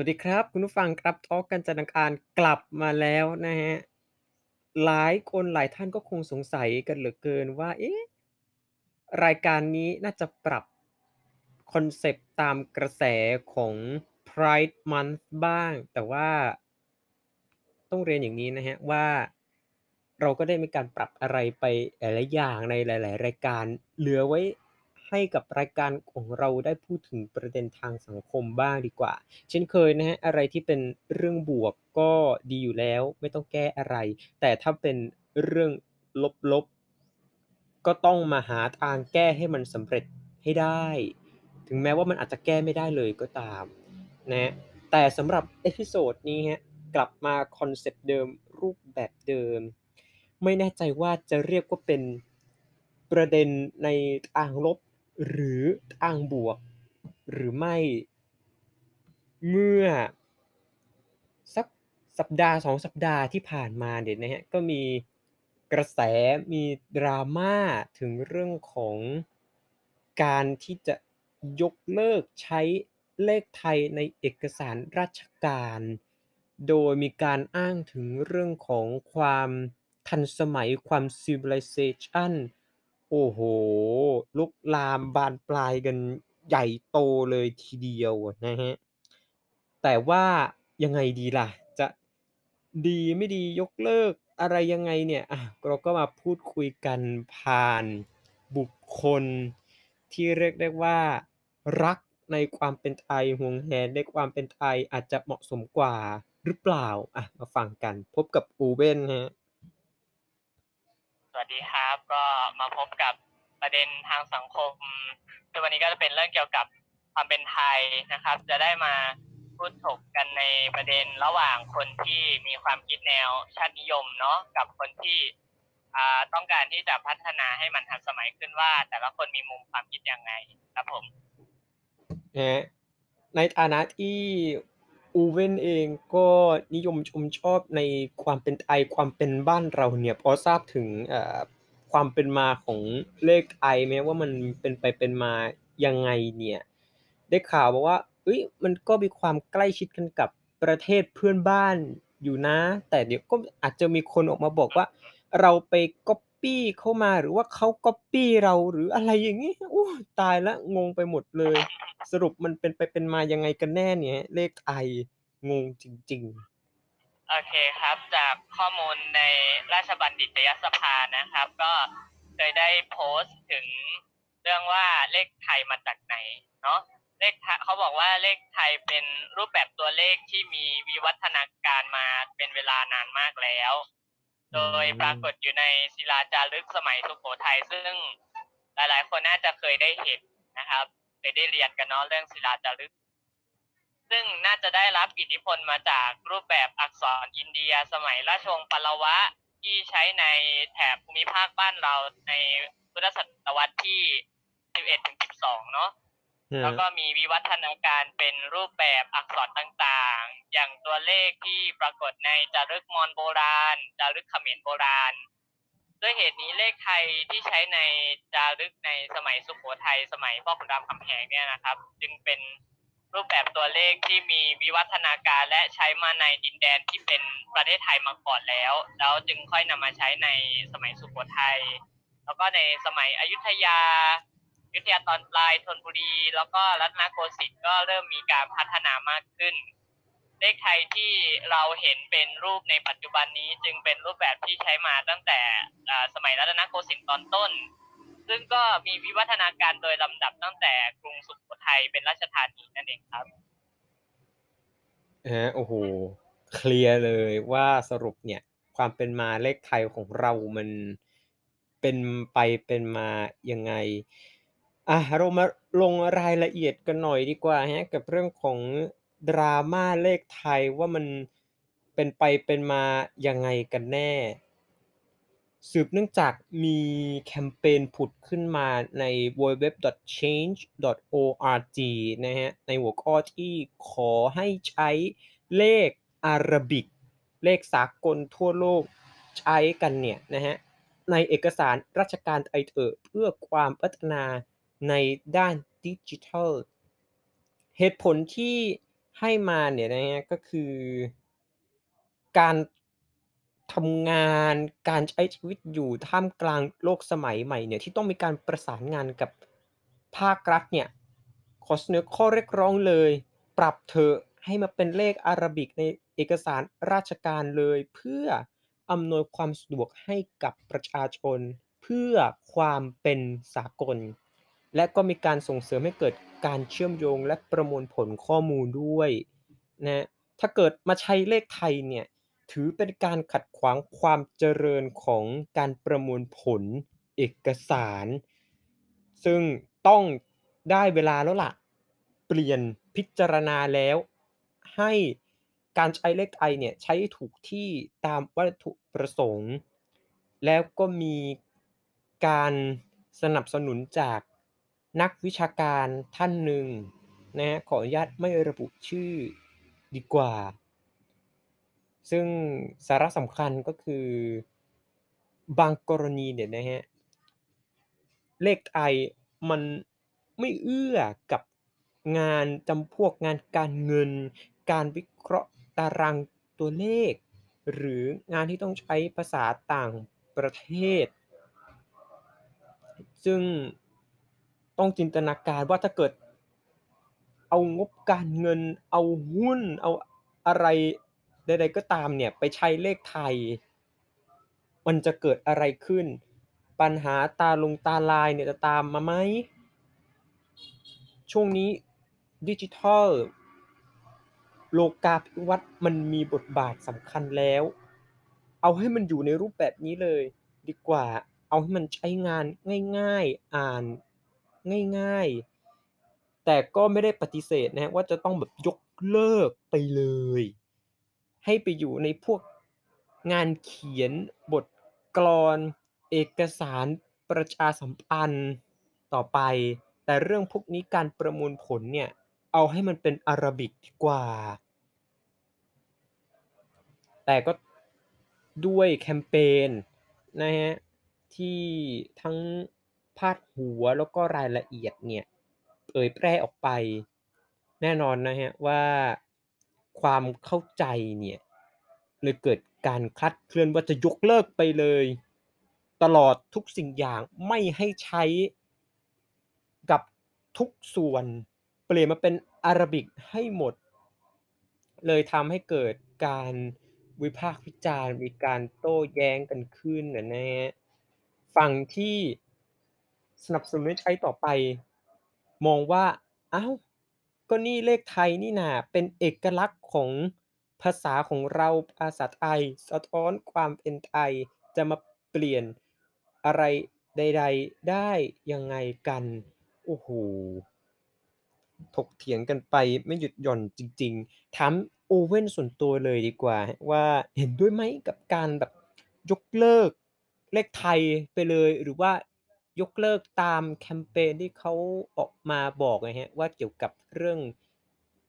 วัสดีครับ คุณผู้ฟังครับทอล์กกันจันทร์อังคารกลับมาแล้วนะครับหลายคนหลายท่านก็คงสงสัยกันเหลือเกินว่าเอ๊ะรายการนี้น่าจะปรับคอนเซปต์ตามกระแสของ Pride Month บ้าง แต่ว่าต้องเรียนอย่างนี้นะครับว่าเราก็ได้มีการปรับอะไรไปหลายอย่างในหลาย ๆ รายการเหลือไว้ ให้กับรายการของเราได้พูดถึงประเด็นทางสังคมบ้างดีกว่า เช่นเคยนะครับอะไรที่เป็นเรื่องบวกก็ดีอยู่แล้ว ไม่ต้องแก้อะไร แต่ถ้าเป็นเรื่องลบๆก็ต้องมาหาทางแก้ให้มันสำเร็จให้ได้ ถึงแม้ว่ามันอาจจะแก้ไม่ได้เลยก็ตามนะแต่สำหรับ episode นี้ครับกลับมาคอนเซปต์เดิมรูปแบบเดิม ไม่แน่ใจว่าจะเรียกว่าเป็นประเด็นในทางลบ หรือทางบวก หรือไม่เมื่อสักสัปดาห์2สัปดาห์ที่ผ่านมาเนี่ยนะครับก็มีกระแสมี drama ถึงเรื่องของการที่จะยกเลิกใช้เลขไทยในเอกสารราชการ โดยมีการอ้างถึงเรื่องของความทันสมัยความ civilization โอ้โฮ ลุกลามบานปลายกันใหญ่โตเลยทีเดียวนะครับแต่ว่ายังไงดีล่ะ จะดีไม่ดียกเลิกอะไรยังไงเนี่ย อะ เราก็มาพูดคุยกันผ่านบุคคล ที่เรียกได้ว่า รักในความเป็นไทยห่วงแหนในความเป็นไทยอาจจะเหมาะสมกว่าหรือเปล่า อะ มาฟังกันพบกับ Owen ครับส วัสดีครับ ก็มาพบกับประเด็นทางสังคมซึ่งวันนี้ก็จะเป็นเรื่องเกี่ยวกับความเป็นไทยนะครับ จะได้มาพูดถกกันในประเด็นระหว่างคนที่มีความคิดแนวชาตินิยมเนาะกับคนที่ต้องการที่จะพัฒนาให้มันทันสมัยขึ้นว่า แต่ละคนมีมุมความคิดยังไงครับผมครับในฐานะที่ Owen เองก็นิยมชมชอบในความเป็นไทยความเป็นบ้านเราเนี่ยพอทราบถึงความเป็นมาของเลขไทยไหมว่ามันเป็นไปเป็นมายังไงเนี่ยได้ข่าวมาว่าเฮ้ยมันก็มีความใกล้ชิดกันกับประเทศเพื่อนบ้านอยู่นะ แต่เดี๋ยวก็อาจจะมีคนออกมาบอกว่า เราไปก๊อบ ปี้เข้ามาหรือว่าเขาก๊อบปี้เราหรืออะไรอย่างงี้โอ้ตายแล้วงงไปหมดเลย สรุปมันเป็นไปเป็นมายังไงกันแน่เนี่ย เลขไทยงงจริงโอเคครับ จากข้อมูลในราชบัณฑิตยสภานะครับ ก็เคยได้โพสต์ถึงเรื่องว่าเลขไทยมาจากไหนเนาะเลขไทยเขาบอกว่าเลขไทยเป็นรูปแบบตัวเลขที่มีวิวัฒนาการมาเป็นเวลานานมากแล้ว โดยปรากฏอยู่ในศิลาจารึกสมัยสุโขทัยซึ่งหลายๆ คนน่าจะเคยได้เห็นนะครับเคยได้เรียนกันเนาะเรื่องศิลาจารึก ซึ่งน่าจะได้รับอิทธิพลมาจากรูปแบบอักษรอินเดีย สมัยราชวงศ์ป all วะที่ใช้ในแถบภูมิภาคบ้านเราในพุทธศตวรรษที่ 11ถึง12 เนาะๆแล้วก็มีวิวัฒนาการเป็นรูปแบบอักษรต่างๆ อย่างตัวเลขที่ปรากฏในจารึกมอญโบราณ จารึกเขมรโบราณ ด้วยเหตุนี้เลขไทยที่ใช้ในจารึกในสมัยสุโขทัยสมัยพ่อขุนรามคำแหงเนี่ยนะครับ จึงเป็นรูปแบบตัวเลขที่มีวิวัฒนาการและใช้มาในดินแดนที่เป็นประเทศไทยมาก่อนแล้ว แล้วจึงค่อยนำมาใช้ในสมัยสุโขทัยแล้วก็ในสมัยอยุธยาอยุธยาตอนปลายธนบุรี แล้วก็รัตนโกสินทร์ก็เริ่มมีการพัฒนามากขึ้น เลขไทยที่เราเห็นเป็นรูปในปัจจุบันนี้จึงเป็นรูปแบบที่ใช้มาตั้งแต่สมัยรัตนโกสินทร์ตอนต้น ซึ่งก็มีวิวัฒนาการโดยลำดับตั้งแต่กรุงสุโขทัยเป็นราชธานีนั่นเองครับฮะโอ้โฮเคลียร์เลยว่าสรุปเนี่ยความเป็นมาเลขไทยของเรามันเป็นไปเป็นมายังไงอะเรามาลงรายละเอียดกันหน่อยดีกว่าครับกับเรื่องของ drama เลขไทยว่ามันเป็นไปเป็นมายังไงกันแน่ สืบเนื่องจากมีแคมเปญผุดขึ้นมาใน www.change.org นะครับในหัวข้อที่ขอให้ใช้เลขอารบิก เลขสากลทั่วโลกใช้กันเนี่ยนะครับในเอกสารราชการไทยเถอะเพื่อความพัฒนาในด้านดิจิทัล เหตุผลที่ ให้มาเนี่ยนะครับก็คือ การทำงานการใช้ชีวิตอยู่ท่ามกลางโลกสมัยใหม่เนี่ยที่ต้องมีการประสานงานกับภาครัฐเนี่ยขอเสนอข้อเรียกร้องเลย ปรับเถอให้มาเป็นเลขอารบิกในเอกสารราชการเลย เพื่ออำนวยความสะดวกให้กับประชาชน เพื่อความเป็นสากล และก็มีการส่งเสริมให้เกิดการเชื่อมโยงและประมวลผลข้อมูลด้วยนะถ้าเกิดมาใช้เลขไทยเนี่ยถือเป็นการขัดขวางความเจริญของการประมวลผลเอกสาร ซึ่งต้องได้เวลาแล้วล่ะ เปลี่ยนพิจารณาแล้ว ให้การใช้เลขไทยเนี่ยใช้ถูกที่ตามวัตถุประสงค์ แล้วก็มีการสนับสนุนจาก นักวิชาการท่านหนึ่งนะครับขออนุญาตไม่ระบุชื่อดีกว่า ซึ่งสาระสำคัญก็คือบางกรณีเนี่ยนะครับเลขไทยมันไม่เอื้อกับงานจำพวกงานการเงิน การวิเคราะห์ตารางตัวเลข หรืองานที่ต้องใช้ภาษาต่างประเทศ ซึ่ง ต้องจินตนาการว่าถ้าเกิด เอางบการเงิน เอาหุ้น เอาอะไรใดๆก็ตามเนี่ยไปใช้เลขไทย มันจะเกิดอะไรขึ้น ปัญหาตาลงตาลายเนี่ยจะตามมาไหม?ช่วงนี้ดิจิทัลโลกาภิวัตน์มันมีบทบาทสำคัญแล้ว เอาให้มันอยู่ในรูปแบบนี้เลย ดีกว่า เอาให้มันใช้งานง่าย ๆ อ่าน ง่าย ๆ แต่ก็ไม่ได้ปฏิเสธนะครับว่าจะต้องแบบยกเลิกไปเลย ให้ไปอยู่ในพวกงานเขียนบทกลอนเอกสารประชาสัมพันธ์ต่อไป แต่เรื่องพวกนี้การประมวลผลเนี่ย เอาให้มันเป็นอารบิกดีกว่า แต่ก็ด้วยแคมเพนนะครับที่ทั้ง พาดหัวแล้วก็รายละเอียดเนี่ยเผยแพร่ออกไป แน่นอนนะครับว่าความเข้าใจเนี่ยเลยเกิดการคลาดเคลื่อนว่าจะยกเลิกไปเลย ตลอดทุกสิ่งอย่างไม่ให้ใช้กับทุกส่วน เปลี่ยนมาเป็นอารบิกให้หมด เลยทำให้เกิดการวิพากษ์วิจารณ์มีการโต้แย้งกันขึ้นอะนะฝั่งที่ สนับสนุนให้ใช้ต่อไป มองว่าอ้าวก็นี่เลขไทยนี่นาเป็นเอกลักษณ์ของภาษาของเราภาษาไทยสะท้อนความเป็นไทยจะมาเปลี่ยนอะไรใด ๆ ได้ยังไงกันโอ้โฮถกเถียงกันไปไม่หยุดหย่อนจริง ๆ ถามโอเว่นส่วนตัวเลยดีกว่า ว่าเห็นด้วยไหมกับการแบบยกเลิกเลขไทยไปเลยหรือว่า ยกเลิกตามแคมเพนที่เขาออกมาบอกอะครับว่าเกี่ยวกับเรื่อง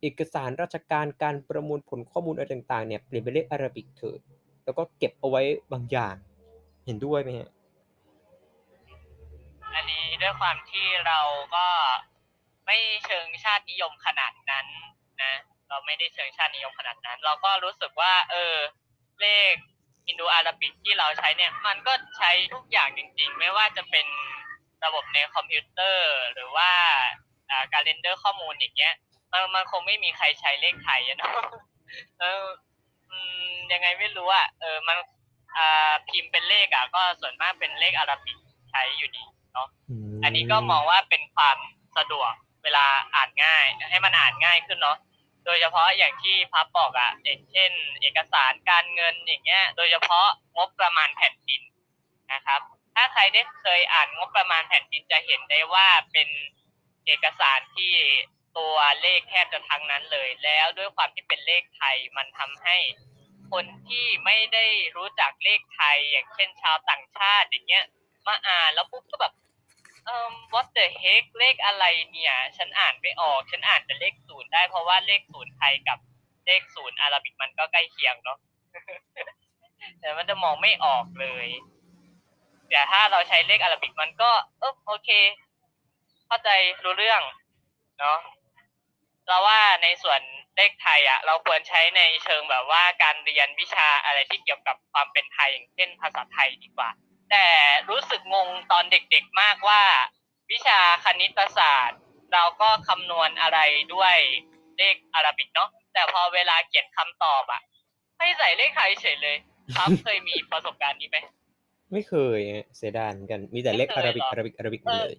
เอกสารราชการการประมวลผลข้อมูลอะไรต่างๆเนี่ยเปลี่ยนเป็นเลขอาราบิกเถอะแล้วก็เก็บเอาไว้บางอย่าง เห็นด้วยไหมครับ?อันนี้ด้วยความที่เราก็ไม่เชิงชาตินิยมขนาดนั้นนะเราไม่ได้เชิงชาตินิยมขนาดนั้น เราก็รู้สึกว่า เออ เลข Indo-Arabic ที่เราใช้เนี่ย มันก็ใช้ทุกอย่างจริง ๆ ไม่ว่าจะเป็น ระบบในคอมพิวเตอร์ หรือว่าอ่าการ render ข้อมูลอย่างเงี้ยมันมันคงไม่มีใครใช้เลขไทยอะเนาะเอออืมยังไงไม่รู้อะเออมันอ่าพิมพ์เป็นเลขอะก็ส่วนมากเป็นเลขอาราบิกใช้อยู่ดีเนาะอืมอันนี้ก็มองว่าเป็นความสะดวกเวลาอ่านง่าย ให้มันอ่านง่ายขึ้นเนาะโดยเฉพาะอย่างที่พับบอกอะอย่างเช่น เอกสารการเงินอย่างเงี้ย โดยเฉพาะงบประมาณแผ่นดินนะครับ ถ้าใครได้เคยอ่านงบประมาณแผ่นดินจะเห็นได้ว่าเป็นเอกสารที่ตัวเลขแทบจะทั้งนั้นเลย แล้วด้วยความที่เป็นเลขไทยมันทำให้คนที่ไม่ได้รู้จักเลขไทย อย่างเช่นชาวต่างชาติอย่างเงี้ย มาอ่านแล้วปุ๊บก็แบบเอ่อ What the heck เลขอะไรเนี่ย ฉันอ่านไม่ออก ฉันอ่านแต่เลข0ได้เพราะว่าเลข0ไทยกับเลข0อาราบิกมันก็ใกล้เคียงเนาะแต่มันจะมองไม่ออกเลย แต่ถ้าเราใช้เลขอาราบิกมันก็เออโอเค เข้าใจรู้เรื่องเนาะเราว่าในส่วนเลขไทยอะ เราควรใช้ในเชิงแบบว่าการเรียนวิชาอะไรที่เกี่ยวกับความเป็นไทยอย่างเช่นภาษาไทยดีกว่า แต่รู้สึกงงตอนเด็กๆมากว่า วิชาคณิตศาสตร์ เราก็คำนวณอะไรด้วยเลขอาราบิกเนาะแต่พอเวลาเขียนคำตอบอะให้ใส่เลขไทยเฉยเลยครับเคยมีประสบการณ์นี้ไหม ไม่เคยฮะเสียดายเหมือนกัน มีแต่เลขไม่อาเคยราบิกหรออาราบิกอาราบิกหมดเลย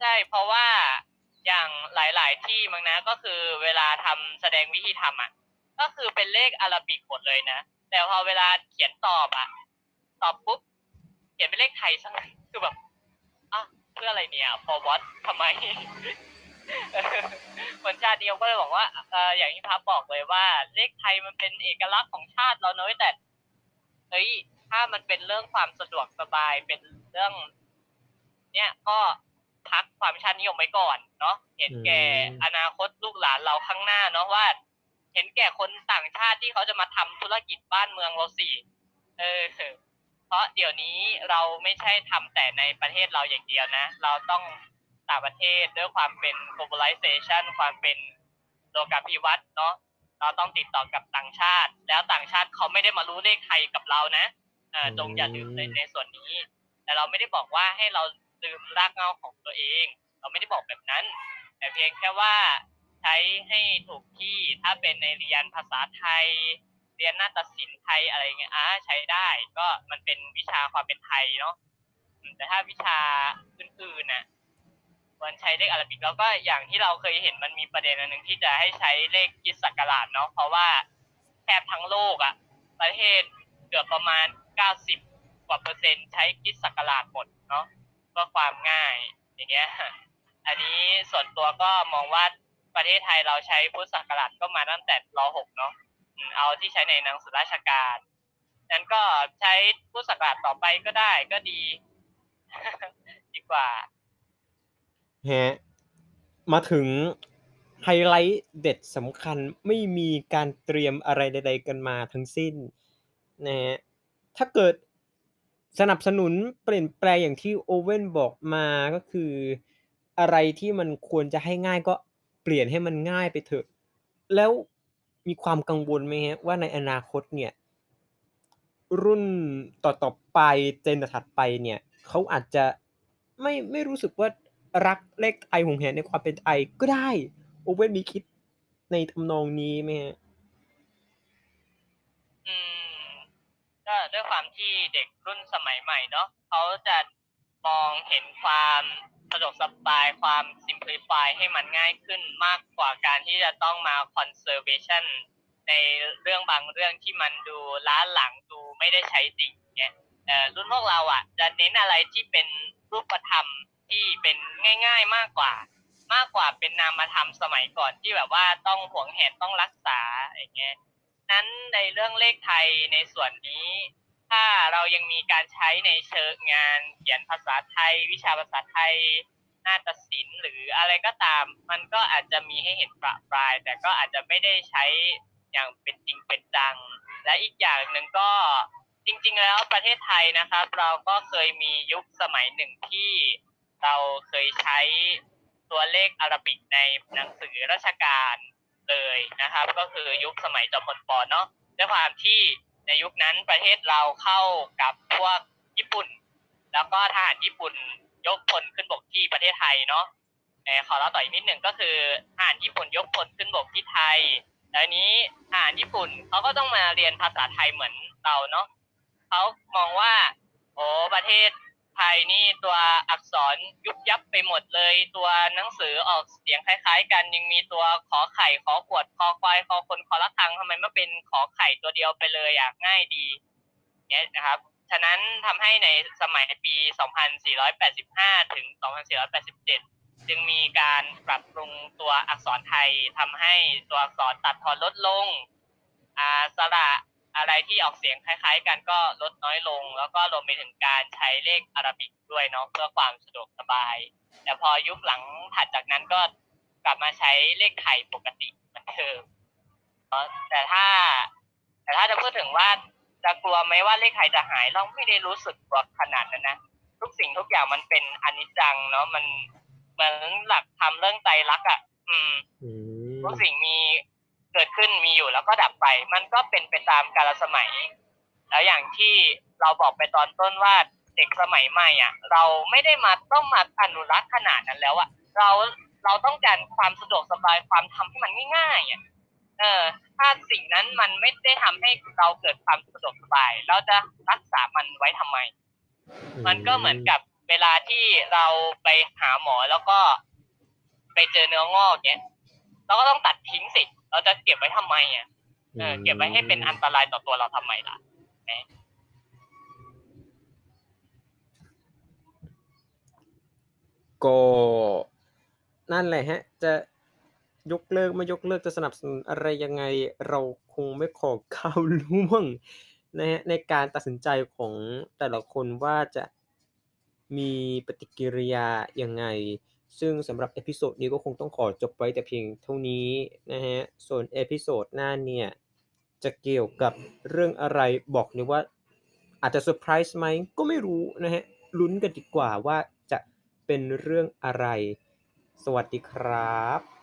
ใช่ เพราะว่าอย่างหลาย ๆ ที่มั้งนะ ก็คือเวลาทำแสดงวิธีทำอะ ก็คือเป็นเลขอาราบิกหมดเลยนะ แต่พอเวลาเขียนตอบอะ ตอบปุ๊บ เขียนเป็นเลขไทยซะงั้นคือแบบอ้าวเพื่ออะไรเนี่ย for what ทำไมคนชาตินิยมก็เลยบอกว่าเอออย่างที่พับบอกเลยว่า เลขไทยมันเป็นเอกลักษณ์ของชาติเราเนอะแต่เฮ้ย ถ้ามันเป็นเรื่องความสะดวกสบายเป็นเรื่อง เนี่ยก็พักความชาตินิยมไว้ก่อนเนาะเห็นแก่อนาคตลูกหลานเราข้างหน้าเนาะว่า เห็นแก่คนต่างชาติที่เขาจะมาทำธุรกิจบ้านเมืองเราสิเออเพราะเดี๋ยวนี้เราไม่ใช่ทำแต่ในประเทศเราอย่างเดียวนะ เราต้องต่างประเทศด้วยความเป็น globalization ความเป็นโลกาภิวัตน์เนาะเราต้องติดต่อกับต่างชาติ แล้วต่างชาติเขาไม่ได้มารู้เลขไทยกับเรานะ ออจงอย่าลืมในในส่วนนี้ แต่เราไม่ได้บอกว่าให้เราลืมรากเหง้าของตัวเอง เราไม่ได้บอกแบบนั้น แต่เพียงแค่ว่าใช้ให้ถูกที่ถ้าเป็นในเรียนภาษาไทย เรียนนาฏศิลป์ไทยอะไรเงี้ยอ่าใช้ได้ ก็มันเป็นวิชาความเป็นไทยเนาะอืมแต่ถ้าวิชาอื่นๆน่ะควรใช้เลขอาราบิกแล้วก็อย่างที่เราเคยเห็นมันมีประเด็นอันหนึ่งที่จะให้ใช้เลขคริดศักราชเนาะเพราะว่าแทบทั้งโลกอะประเทศเกือบประมาณ 90กว่าเปอร์เซ็นต์ใช้คิดศักราชหมดเนาะเพื่อความง่ายอย่างเงี้ย อันนี้ส่วนตัวก็มองว่าประเทศไทยเราใช้พุทธศักราชก็มาตั้งแต่ร .6 เนาะเอาที่ใช้ในหนังสือราชการนั้นก็ใช้พุทธศักราชต่อไปก็ได้ก็ดี ดีกว่าฮะมาถึงไฮไลท์เด็ดสำคัญไม่มีการเตรียมอะไรใด ๆ กันมาทั้งสิ้นนะฮะ ถ้าเกิดสนับสนุนเปลี่ยนแปลงอย่างที่โอเว่นบอกมาก็คือ อะไรที่มันควรจะให้ง่ายก็เปลี่ยนให้มันง่ายไปเถอะ แล้วมีความกังวลไหมฮะว่าในอนาคตเนี่ย รุ่นต่อๆไปเจนถัดไปเนี่ยเขาอาจจะไม่ไม่รู้สึกว่ารักเลขไทยหงแหนในความเป็นไทยก็ได้ โอเว่นมีคิดในทำนองนี้ไหมฮะอืม ด้วยความที่เด็กรุ่นสมัยใหม่เนาะเขาจะมองเห็นความสะดวกสบายความ simplify ให้มันง่ายขึ้นมากกว่าการที่จะต้องมา conservation ในเรื่องบางเรื่องที่มันดูล้าหลังดูไม่ได้ใช้จริงเนี่ยรุ่นพวกเราอะ จะเน้นอะไรที่เป็นรูปธรรมที่เป็นง่าย ๆมากกว่า มากกว่าเป็นนามธรรมสมัยก่อนที่แบบว่าต้องหวงแหนต้องรักษาอย่างเงี้ยนั้นในเรื่องเลขไทยในส่วนนี้ ถ้าเรายังมีการใช้ในเชิงงานเขียนภาษาไทย วิชาภาษาไทยนาฏศิลป์หรืออะไรก็ตาม มันก็อาจจะมีให้เห็นประปราย แต่ก็อาจจะไม่ได้ใช้อย่างเป็นจริงเป็นจัง และอีกอย่างหนึ่งก็จริง ๆ แล้วประเทศไทยนะครับ เราก็เคยมียุคสมัยหนึ่งที่เราเคยใช้ตัวเลขอาราบิกในหนังสือราชการเลยนะครับ ก็คือยุคสมัยจอมพลปเนาะด้วยความที่ ในยุคนั้นประเทศเราเข้ากับพวกญี่ปุ่น แล้วก็ทหารญี่ปุ่นยกพลขึ้นบกที่ประเทศไทยเนาะขอเล่าต่ออีกนิดหนึ่งก็คือทหารญี่ปุ่นยกพลขึ้นบกที่ไทยแล้วนี้ทหารญี่ปุ่นเขาก็ต้องมาเรียนภาษาไทยเหมือนเราเนาะเขามองว่าโอ้ประเทศ ไทยนี่ตัวอักษรยุบยับไปหมดเลย ตัวหนังสือออกเสียงคล้าย ๆ กันยังมีตัวขอไข่ขอขวดคอควายคอคนคอละคังทำไมไม่เป็นขอไข่ตัวเดียวไปเลยอะง่ายดีเนี่ยนะครับฉะนั้นทำให้ในสมัยปี 2485 ถึง 2487 จึงมีการปรับปรุงตัวอักษรไทยทำให้ตัวอักษรตัดทอนลดลงอ่าสระ อะไรที่ออกเสียงคล้าย ๆ กันก็ลดน้อยลง แล้วก็รวมไปถึงการใช้เลขอาราบิกด้วยเนาะเพื่อความสะดวกสบาย แต่พอยุคหลังถัดจากนั้นก็กลับมาใช้เลขไทยปกติเหมือนเดิมเนาะแต่ถ้า แต่ถ้าจะพูดถึงว่าจะกลัวไหมว่าเลขไทยจะหายเราไม่ได้รู้สึกกลัวขนาดนั้นนะทุกสิ่งทุกอย่างมันเป็นอนิจจังเนาะมันเหมือนหลักทำเรื่องไตรลักษณ์อะ อืมทุกสิ่งมี เกิดขึ้นมีอยู่แล้วก็ดับไป มันก็เป็นไปตามกาลสมัย แล้วอย่างที่เราบอกไปตอนต้นว่าเด็กสมัยใหม่อะ เราไม่ได้มาต้องมาอนุรักษ์ขนาดนั้นแล้วอะเราเราต้องการความสะดวกสบายความทำให้มันง่ายๆอะเออ ถ้าสิ่งนั้นมันไม่ได้ทำให้เราเกิดความสะดวกสบาย เราจะรักษามันไว้ทำไม มันก็เหมือนกับเวลาที่เราไปหาหมอแล้วก็ ไปเจอเนื้องอกเนี้ยเราก็ต้องตัดทิ้งสิ เราจะเก็บไว้ทำไมอะเออเก็บไว้ให้เป็นอันตรายต่อตัวเราทำไมล่ะก็นั่นแหละฮะ จะยกเลิกไม่ยกเลิกจะสนับสนุนอะไรยังไงเราคงไม่ขอก้าวล่วงนะฮะในการตัดสินใจของแต่ละคนว่าจะมีปฏิกิริยายังไง ซึ่งสำหรับ episode นี้ก็คงต้องขอจบไว้แต่เพียงเท่านี้นะฮะ ส่วน episode หน้าเนี่ยจะเกี่ยวกับเรื่องอะไรบอกเลยว่าอาจจะเซอร์ไพรส์ไหมก็ไม่รู้นะฮะ ลุ้นกันดีกว่าว่าจะเป็นเรื่องอะไร สวัสดีครับ